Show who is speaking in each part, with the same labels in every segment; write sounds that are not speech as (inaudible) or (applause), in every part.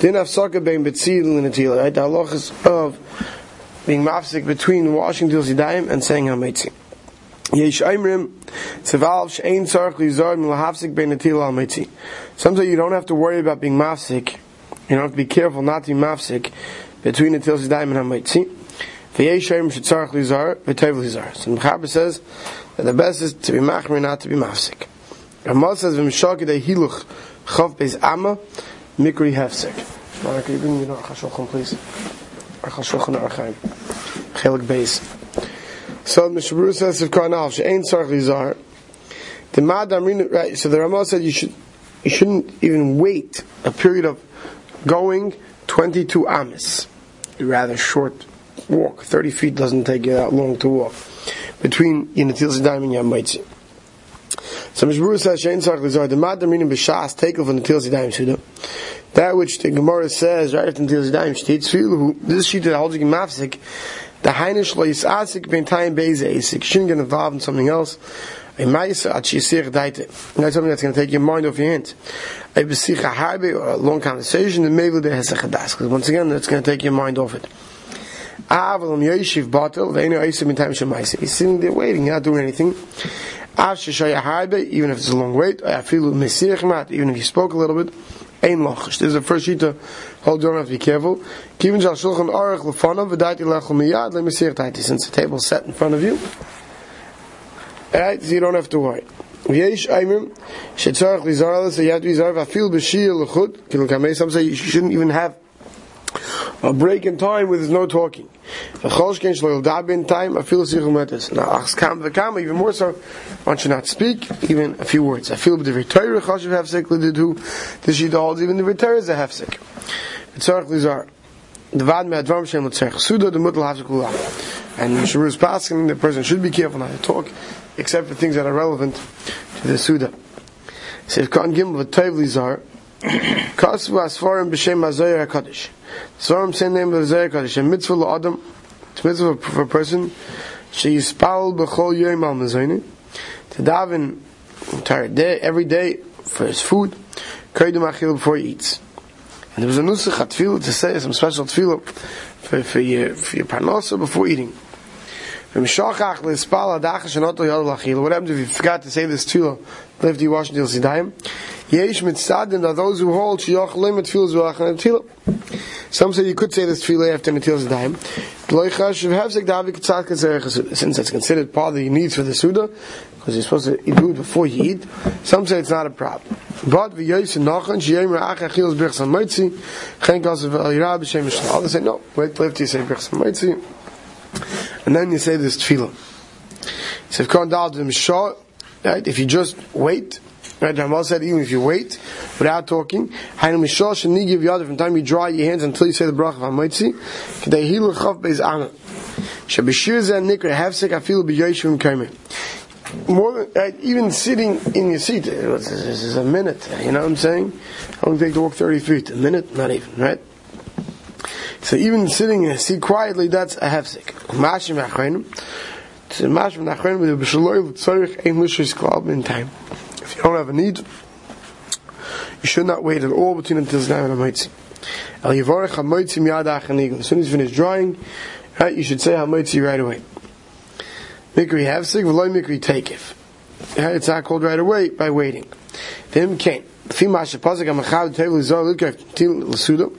Speaker 1: Right? The halachas of being mafsik between washing til zidayim and saying hametzi. Yesh Aimrim, Lizar Milahafsik Mitzi. Sometimes you don't have to worry about being mafsik. You don't have to be careful not to be mafsik between the Til Zidayim and HaMitzi. V'yesh Aimrim Shetzarech Lizar V'tev Lizar. So the says that the best is to be machmir, not to be mafsik. Ramal says V'mishak Yedei Hiluch Chav Beis Amma Mikri Hefsik. Shmara, can you bring me the Archashochan, please? Archashochan Archaim. Chelik Beis. So the Mishabur says if Karnal she'ain sarch lizar. The Madam right. So the Ramah said you should you shouldn't even wait a period of going 22 amis, rather short walk. 30 feet doesn't take you that long to walk between Yinatil Zidaim and Yamaitzi. So Mishbur says she'ain sarch lizar. The Madam Rinu b'shas take off on the Til Zidaim Suda. That which the Gemara says right after the Zidaim Shtitz This sheet that holds you mafsik the Heinish lo yisasik ben time beze isik. Shouldn't get involved in something else. A ma'isa at shisir daite. Not something that's going to take your mind off your hands. A besicha harbe or a long conversation, and maybe there has a chadas. Because once again, that's going to take your mind off it. Avalam yeshiv batel, ve'enu eisim in time shemaisa. He's sitting there waiting, not doing anything. Av sheshaya harbe, even if it's a long wait. I feel mesirich mat, even if you spoke a little bit. Ein lochish. This is the first to hold on, have to be careful. Kivin shal shulchan arach lefanav v'daiti lechel miyad le'mesir taiti. Since the table is set in front of you. Alright, so you don't have to worry. V'yesh aimim shetzarach lizar so you have to be zar v'afil b'shir kamei, some say you shouldn't even have a break in time there's no talking. V'cholshken shlo yildab in time, afil sichum metes. Now, achs kam v'kam, even more so, one should not speak, even a few words. i Afil b'divrei Torah, choshev hefsek l'didu, this shita holds, even the divrei is a hefsek. V'tzarach lizar. The vad me advam shem l'tzarech suda, the mutal hefsek l'ulam. And is passing, the person should be careful not to talk, except for things that are relevant to the suda. So if kan gimel v'tayv lizar, kasvu asfarim b'shem hazoyer HaKadosh. Svarim say the name of Zohar Kaddish. A mitzvah la'adam, it's a mitzvah for a person, she yispal b'chol yom al mezayni, to daven entire day, every day, for his food, kaidum achil before he eats. And there was a nusach tefillah to say some special tefillah for, for your, for your parnasa before eating. What happens if you forgot to say this tefillah after you wash until sidayim? Yesh mitzadim are those who hold shiach limit tefillah zuach and tefillah. Some say you could say this tefillah after Natil Zedayim. Since it's considered part of the needs for the Suda, because you're supposed to do it before you eat, some say it's not a problem. But. Others say, no, wait after you say Birchsan Moitzi, and then you say this tefillah. So if Khan Dal Shah, right, if you just wait, Right, Ramal said even if you wait without talking, Hainu Mishal Shanigi Yad from time you dry your hands until you say the bracha of Hamoitzi, Kedei Hilu Chav Beis Ana. Shabashir Zeh Nikra Hefsek Afilu B'Yoshim Kaimeh. More than, right, even sitting in your seat, this is a minute, you know what I'm saying? How long does it take to walk 30 feet? A minute? Not even, right? So even sitting in a seat quietly, that's a hefsek. Mashim mashim achrenim with a b'shaloy l'tzorich ein in time. If you don't have a need, you should not wait at all between until Znam and Hamoitzi. El. As soon as you finish drawing, right, you should say Hamoitzi right away. Mikri Havsik, V'loy Mikri Takif. It's not called right away by waiting. V'im came. V'im Hashapazik HaMachad Tevel Zor Lukaf Til L'Sudo.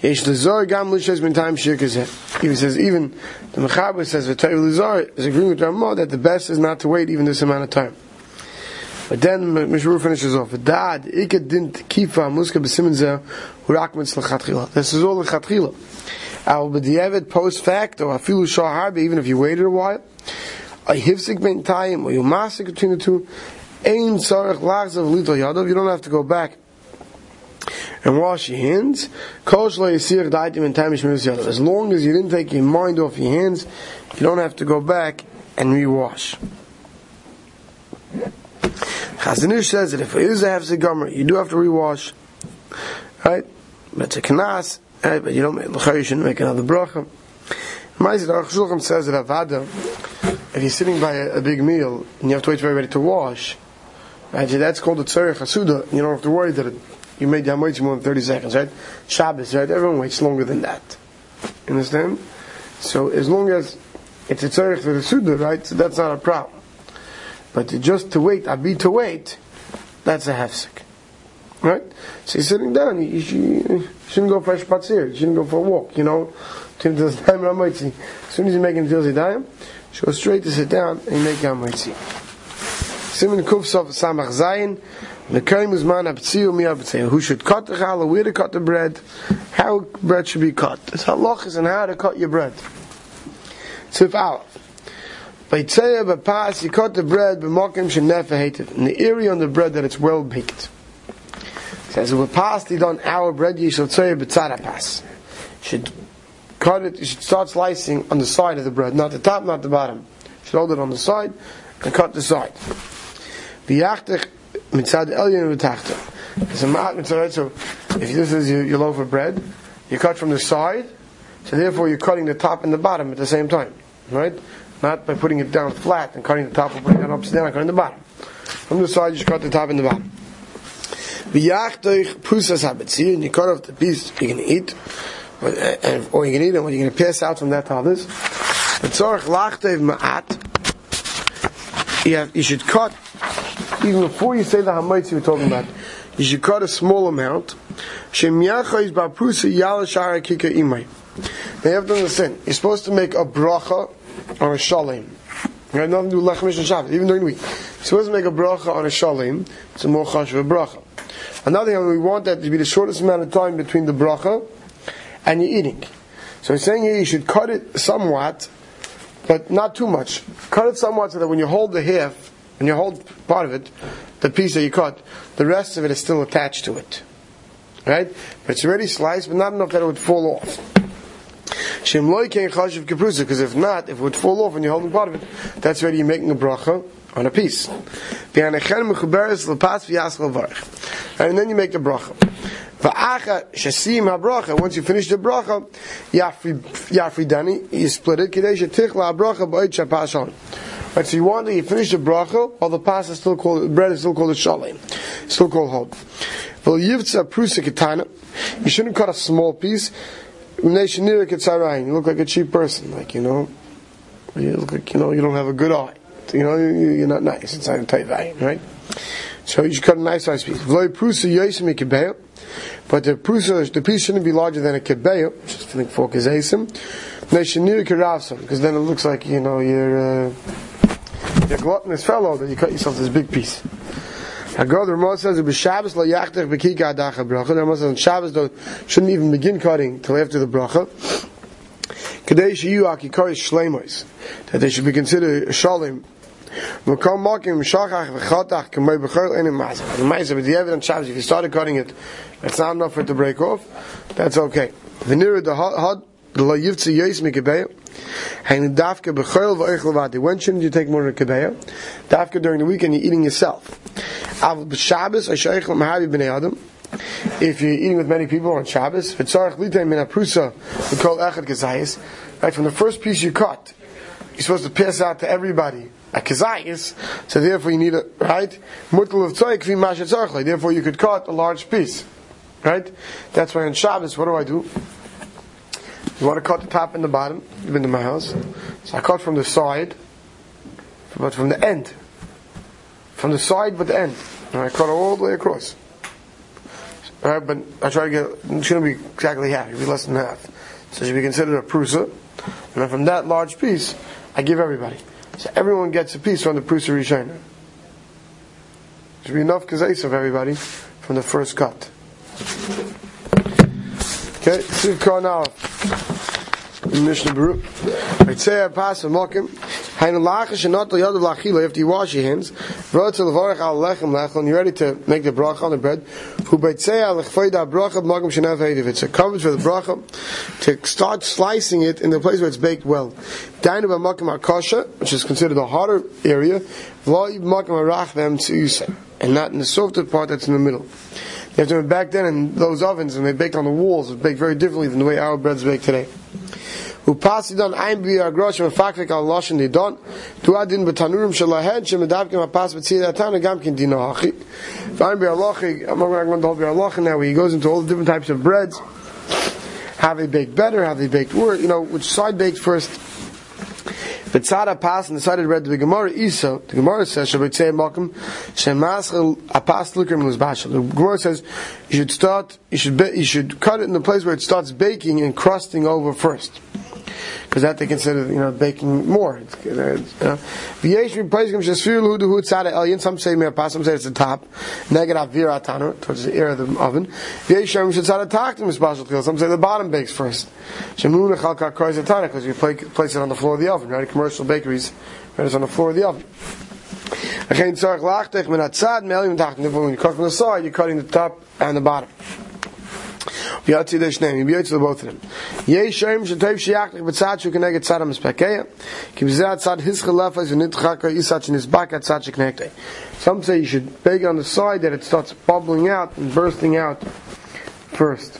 Speaker 1: Yesh L'Zor Gam L'Shes Min Time Shir Kazeh. He says even the Mechaber says V'Tevel L'Zor is agreeing with Ramah that the best is not to wait even this amount of time. But then Mishmur finishes off. Dad, ikad dint kifa muska b'simin zeh hurak mitzvah lechatchila. This is all lechatchila. Al b'diavad post fact or afilu shah harbe even if you waited a while. A hivsik ben tayim or you masik between the two. Ein tzarech lachzav lito yadav. You don't have to go back and wash your hands. As long as you didn't take your mind off your hands, you don't have to go back and rewash. Chazon Ish says that if it is a gomer, you do have to rewash, right? But it's a kanas, right? But you don't make you shouldn't make another bracha. Ma'aseh Aruch Shulchan says that avada, if you're sitting by a, a, big meal and you have to wait for everybody to wash, right? That's called a tzarech hasuda. You don't have to worry that it, you made Hamoitzi more than 30 seconds, right? Shabbos, right? Everyone waits longer than that. Understand? So as long as it's a tzarech for the Suda, right? So that's not a problem. But just to wait, I abi to wait, that's a hefsek. Right? So you're sitting down, you, shouldn't go for a spatzir, you shouldn't go for a walk, you know? (laughs) As soon as you make him Tilzi Dayim, go straight to sit down and make Ramaitzi. Siman Kufsov Samach Zayin, Who should cut the challah, where to cut the bread, how bread should be cut. It's halachas and how to cut your bread. Tzif. By Tzeya B'pas, you cut the bread b'mokim shenefa hated. In the area on the bread that it's well baked. It says, B'pas on our bread, you shall Tzeya B'tzara pas. should cut it, you should start slicing on the side of the bread, not the top, not the bottom. You should hold it on the side and cut the side. Mitzad elyon v'tachtech. It's a mitzvah, so if this is your, your loaf of bread, you cut from the side, so therefore you're cutting the top and the bottom at the same time, right? Not by putting it down flat and cutting the top or putting it upside down and cutting the bottom. From the side, you cut the top and the bottom. pusas and you cut off the piece going to eat, eh, eh, or you can eat it, or you're going to pass out from that to others. But tzorach lachtev ma'at, you should cut, even before you say the hamaitzi you're talking about, you should cut a small amount. Shem yachais ba'prusa yala shara. They have to understand, you're supposed to make a bracha on a shalim. You have nothing to do with Lechemish and Shabbos, even during the week. You're supposed to make a bracha on a shalim, it's a more chash of a bracha. Another thing, we want that to be the shortest amount of time between the bracha and your eating. So he's saying here you should cut it somewhat, but not too much. Cut it somewhat so that when you hold the half, when you hold part of it, the piece that you cut, the rest of it is still attached to it. Right? But it's already sliced, but not enough that it would fall off. Because if not, if it would fall off and you're holding part of it, that's already you're making a bracha on a piece. And then you make the bracha. Once you finish the bracha, you split it. Right, so you want to you finish the bracha, while the pasta is still called bread is still called a shalim, still called hod. You shouldn't cut a small piece you look like a cheap person, like you know, you look like you know you don't have a good eye. You know, you're not nice. It's not a tight eye, right? So you should cut a nice size piece. But the prusa, the piece shouldn't be larger than a kebeya, which is think for kazesim. Because then it looks like you know you're uh, you're gluttonous fellow that you cut yourself this big piece. Hagod the Ramah says b'Shabbos lo yachtech b'kika adacha bracha. The Ramah says on Shabbos though shouldn't even begin cutting till after the bracha. Kadei sheyu akikoi shleimos that they should be considered shalim. V'kol makim shachach v'chatach k'may b'chol enim ma'aseh. The ma'aseh but the evidence Shabbos if you started cutting it, it's not enough for it to break off. That's okay. The nearer the had the lo yivtzi yois mikabeya. When shouldn't you take more than a kebeya? Dafka during the weekend, you're eating yourself. If you're eating with many people on Shabbos, right, from the first piece you cut, you're supposed to pass out to everybody a kazayis, so therefore you need a, right? Therefore you could cut a large piece. Right? That's why on Shabbos, what do I do? You want to cut the top and the bottom. To my house. So I cut from the side, but from the end. From the side but the end. And I cut all the way across. Alright, but I try to get, it shouldn't be exactly half, it should be less than half. So it should be considered a prusa. And then from that large piece, I give everybody. So everyone gets a piece from the prusa rishayna. Should be enough kazais of everybody from the first cut. Okay, Siv now. Mishnah Berurah. I'd say I pass a mokim. Hainu lachish and not the yadav lachila after you wash your hands. V'rotz levarach al lechem lechon. You're ready to make the bracha on the bread. Who beitzei al lechfoida bracha mokim shenav heidiv. It's a coverage for the bracha to start slicing it in the place where it's baked well. Dainu b'mokim akasha, which is considered the harder area. V'lo mokim arach them to and not in the softer part that's in the middle. You have to back then in those ovens, and they baked on the walls, it baked very differently than the way our bread's baked today. Who pass it on ein bi agrosh and fakfik al loshen di don. Tu adin betanurim shalahed shemedavkim apas betzir atan gam kin dino hachi. Ein bi I'm going to hold bi alochi now he goes into all the different types of breads. How they bake better how they baked worse you know which side baked first? But Tzara passed and decided to read the Gemara Isa. The Gemara says, "Shabbat say Malcolm, Shemaschel apas lukim bashal." The Gemara says you should start, you should be, you should cut it in the place where it starts baking and crusting over first because that they consider you know baking more. Uh, V'yesh Some say some say it's the top. Towards the air of the oven. Some say the bottom bakes first. Because you place it on the floor of the oven. Right, commercial bakeries, right, it's on the floor of the oven. When you cut from the side, you're cutting the top and the bottom. Yatzi the shneim, yatzi the both of them. Yei shoyim shetoiv sheyachlich b'tzad shu keneged tzad ha-mispakeya, ki b'zeh tzad hischel lefes v'nitchaka isat shenizbak ha-tzad sheknekte. Some say you should bake on the side that it starts bubbling out and bursting out first.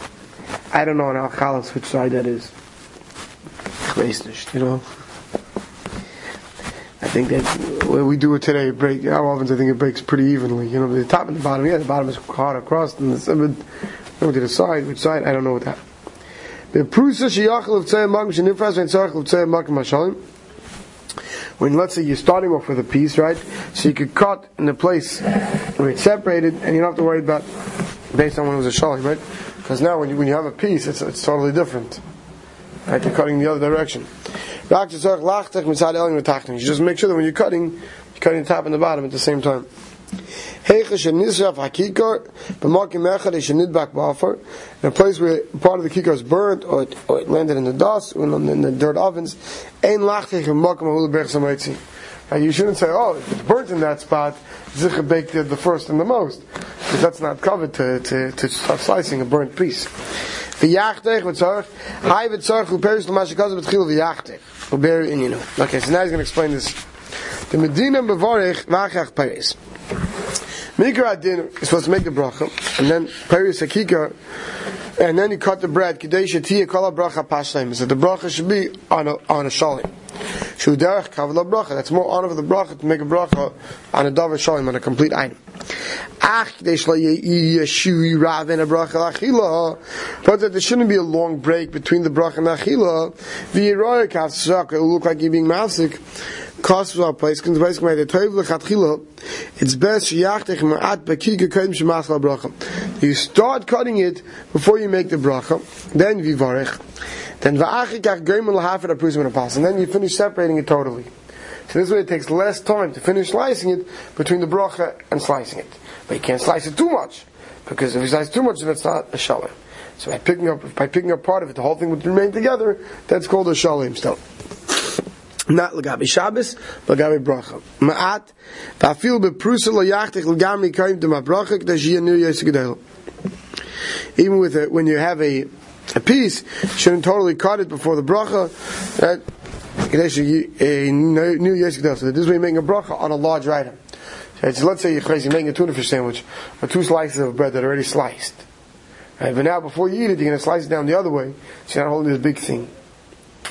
Speaker 1: I don't know on al which side that is. You know? I think that when we do it today, it break, how often I think it breaks pretty evenly. You know, the top and the bottom, yeah, the bottom is hard across, and the, no, side, which side, I don't know that. When let's say you're starting off with a piece, right? So you could cut in the place where it's separated, and you don't have to worry about based on when it was a shalim, right? Because now when you when you have a piece, it's it's totally different. Right? You're cutting the other direction. You just make sure that when you're cutting, you're cutting the top and the bottom at the same time. Heiche shenisraf hakikar, b'makim echad shenidbak in a place where part of the kikar is burnt or it, or it landed in the dust or in the dirt ovens, ein b'makim. And you shouldn't say, oh, it's burnt in that spot, Zicha baked the first and the most. Because that's not covered to, to, to start slicing a burnt piece. V'yachtech v'tzorch, hai v'tzorch v'perish l'mashikaz v'tchil v'yachtech. Okay, so now he's going to explain this. The Medina bevorech v'achach peris. Mikra Adin is supposed to make the bracha, and then Peris Hakika, and then you cut the bread. Kadesh Tia Kala Bracha Pashlaim. So the bracha should be on a, on a shalim. Shuderach Kavla Bracha. That's more honor for the bracha to make a bracha on a davar shalim, on a complete item. Ach, Yeshui Rav and a bracha lachila. But that there shouldn't be a long break between the bracha and achila. V'yiroy Kavsak, it will look like you're being mafsik costs our place can the the toiv lechatchila it's best you start cutting it before you make the bracha. Then vivarech then va'achikach goimel lahafer aprusim and apas and then you finish separating it totally. So this way it takes less time to finish slicing it between the bracha and slicing it. But you can't slice it too much because if you slice too much then it's not a shalom so by picking up by picking up part of it the whole thing would remain together. That's called a shalom still not legabi Shabbos, legabi bracha. Ma'at, va'afil beprusa lo yachtich legami kaim to ma bracha, k'dash new yosik Even with it, when you have a, a piece, you shouldn't totally cut it before the bracha, right? K'dash a new yosik So this way you're making a bracha on a large item. So let's say you're crazy, making a tuna fish sandwich, or two slices of bread that are already sliced. Right? But now before you eat it, you're going to slice it down the other way, so you're not holding this big thing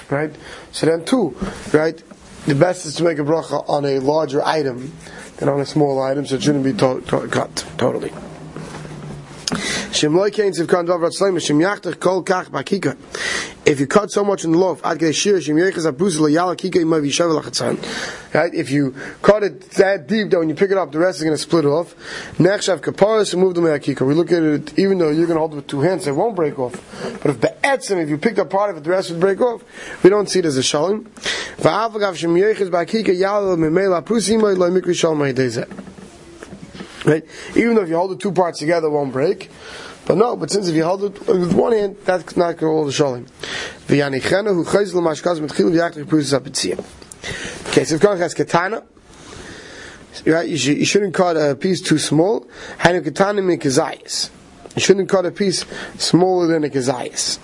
Speaker 1: right? So then two, right? The best is to make a bracha on a larger item than on a small item, so it shouldn't be to- to- cut totally. If you cut so much in the loaf, right? If you cut it that deep that when you pick it up, the rest is going to split off. Nechshav kaparas and move the me'akika. We look at it, even though you're going to hold it with two hands, it won't break off. But if the be'etzim, if you picked up part of it, the rest would break off. We don't see it as a shalim. Right? Even though if you hold the two parts together, it won't break. But no, but since if you hold it with one hand, that's not going to hold the shalim. V'yanichenu hu chayz l'mashkaz mitchil v'yachlich prusis apitziyah. Okay, so if Koch has katana, right, you, should, you shouldn't cut a piece too small. Hanu katana min kazayas. You shouldn't cut a piece smaller than a kazayas.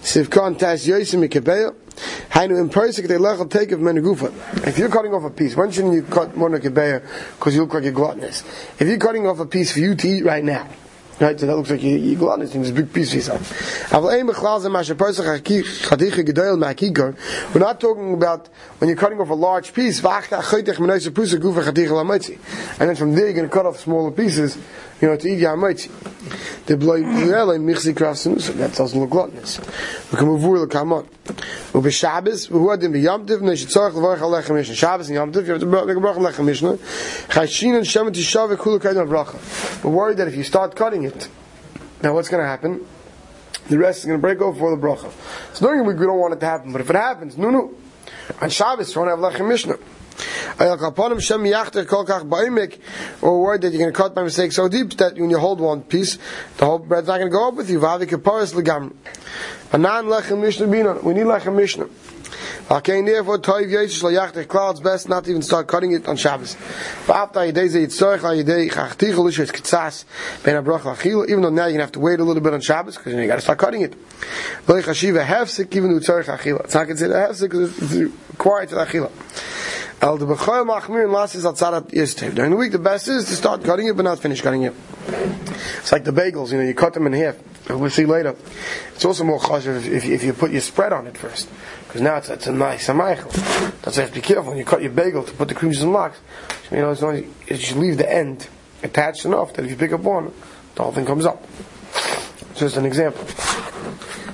Speaker 1: Sivkan tas yosim mikabeya. Hainu in Persik they lechel take of menegufa. If you're cutting off a piece, when shouldn't you cut more than a because you look like you're gluttonous? If you're cutting off a piece for you to eat right now, Right, so that looks like you, you gluttonous thing, this big piece yourself. We're not talking about when you're cutting off a large piece, and then from there you're going to cut off smaller pieces, you know, to eat your krafsinus, that doesn't look gluttonous. We can move on. Ube Shabbos, who had in the Yom Tiv, nesh tzorach levarach alechem mishnah. Shabbos and Yom Tiv, you have to make a bracha alechem mishnah. Chayshin and Shemet Yishav, kulu kaidon bracha. We're worried that if you start cutting it, now what's going to happen? The rest is going to break off for the bracha. So week we don't want it to happen, but if it happens, no, no. On Shabbos, you want to have lechem mishnah. Or worried that you're going to cut by mistake so deep that when you hold one piece, the whole bread's not going to go up with you. Anan lechem mishnah binon. We need lechem mishnah. Okay, therefore, toiv yachtech klal, it's best not even start cutting it on Shabbos. V'afta yidei ze yitzorich la yidei chachtichel lish es kitzas ben abrach lachil, even though now you're to have to wait a little bit on Shabbos, because you, you got to start cutting it. Lo ychashiv a hefsik, even though tzorich achila. It's not considered a hefsik, because it's required to achila. El de b'choy machmir and lasses atzarat yistev. During the week, the best is to start cutting it, but not finish cutting it. It's like the bagels, you know, you cut them in half. We'll see later. It's also more chashiv if, if, you put your spread on it first. Because now it's, it's a nice amaichel. That's why you have to be careful when you cut your bagel to put the cream cheese and lox. You know, it's only, you should leave the end attached enough that if you pick up one, the whole thing comes up. Just an example.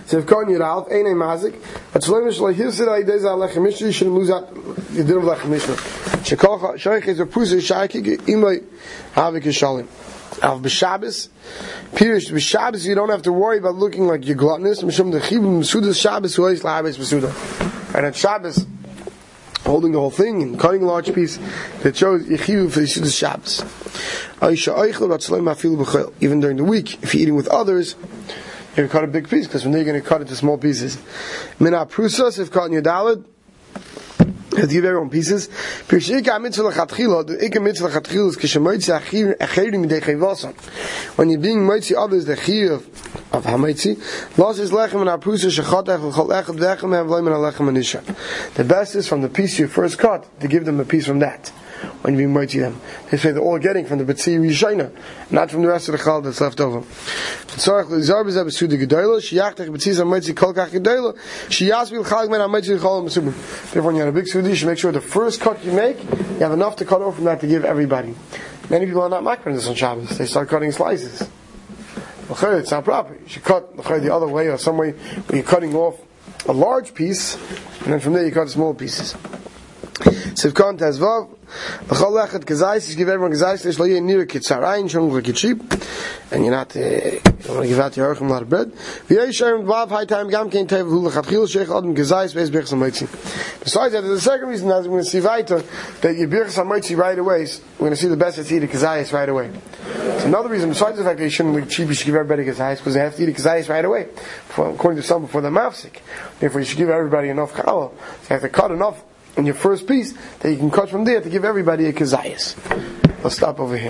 Speaker 1: So if Kohen Yiralf, Ein Mazik, but Shloim Shloi Hirsid Aydez Alechem Mishnah, you shouldn't lose out the din of Lechem Mishnah. Shekocha, Shoich is a Pusa, Shaykik, Imay, Havik Yishalim. Al b'Shabbos, Pirish b'Shabbos, you don't have to worry about looking like you're gluttonous. Mishum the chibim Mesuda Shabbos huayis la'abes Mesuda. And at Shabbos, holding the whole thing and cutting a large piece that shows Yechivu for Shabbos. Ratzleim Afil B'Chel. Even during the week, if you're eating with others, you can cut a big piece because when there you're going to cut it to small pieces. Mina Prusas, if caught in your dalad, to give everyone pieces. Pirshika mitzvah the ikka is chevasan. When you're being moitzi others, the chir of, of hamoitzi, los is lechem and aprusa shechatech l'chol echad v'echem have loim and alechem anisha. The best is from the piece you first cut, to give them a piece from that when you mighty them. They say they're all getting from the Betzir Yishayna, not from the rest of the Chal that's left over. Tzarech l'zar b'zeh b'suda gedoyla, shiyachtech b'tziz ha-mitzzi kol kach gedoyla, shiyas bil chag men. Therefore, when you have a big sudi, you should make sure the first cut you make, you have enough to cut off from that to give everybody. Many people are not makron this on Shabbos. They start cutting slices. It's not proper. You should cut the other way or some way where you're cutting off a large piece, and then from there you cut small pieces. Sivkon Tezvav, L'chol gezais, you give everyone gezais, there's lo yin nira kitzarayin, shom a cheap, and you're not, uh, you want to give out your orchim a lot of bread. V'yei shem vav high time gam kein tev hu lechatchil sheich adam gezais, beis ha-moitzi. Besides that, a second reason that we're going to see weiter, that you birchas ha-moitzi right away, we're going to see the best eat a gezais right away. It's another reason, besides the fact that you shouldn't like cheap, you should give everybody gezais, because they have to eat a gezais right away, before, according to some before they're mafsik. Therefore you should give everybody enough challah, so you have to cut enough in your first piece that you can cut from there to give everybody a kazayas. Let's stop over here.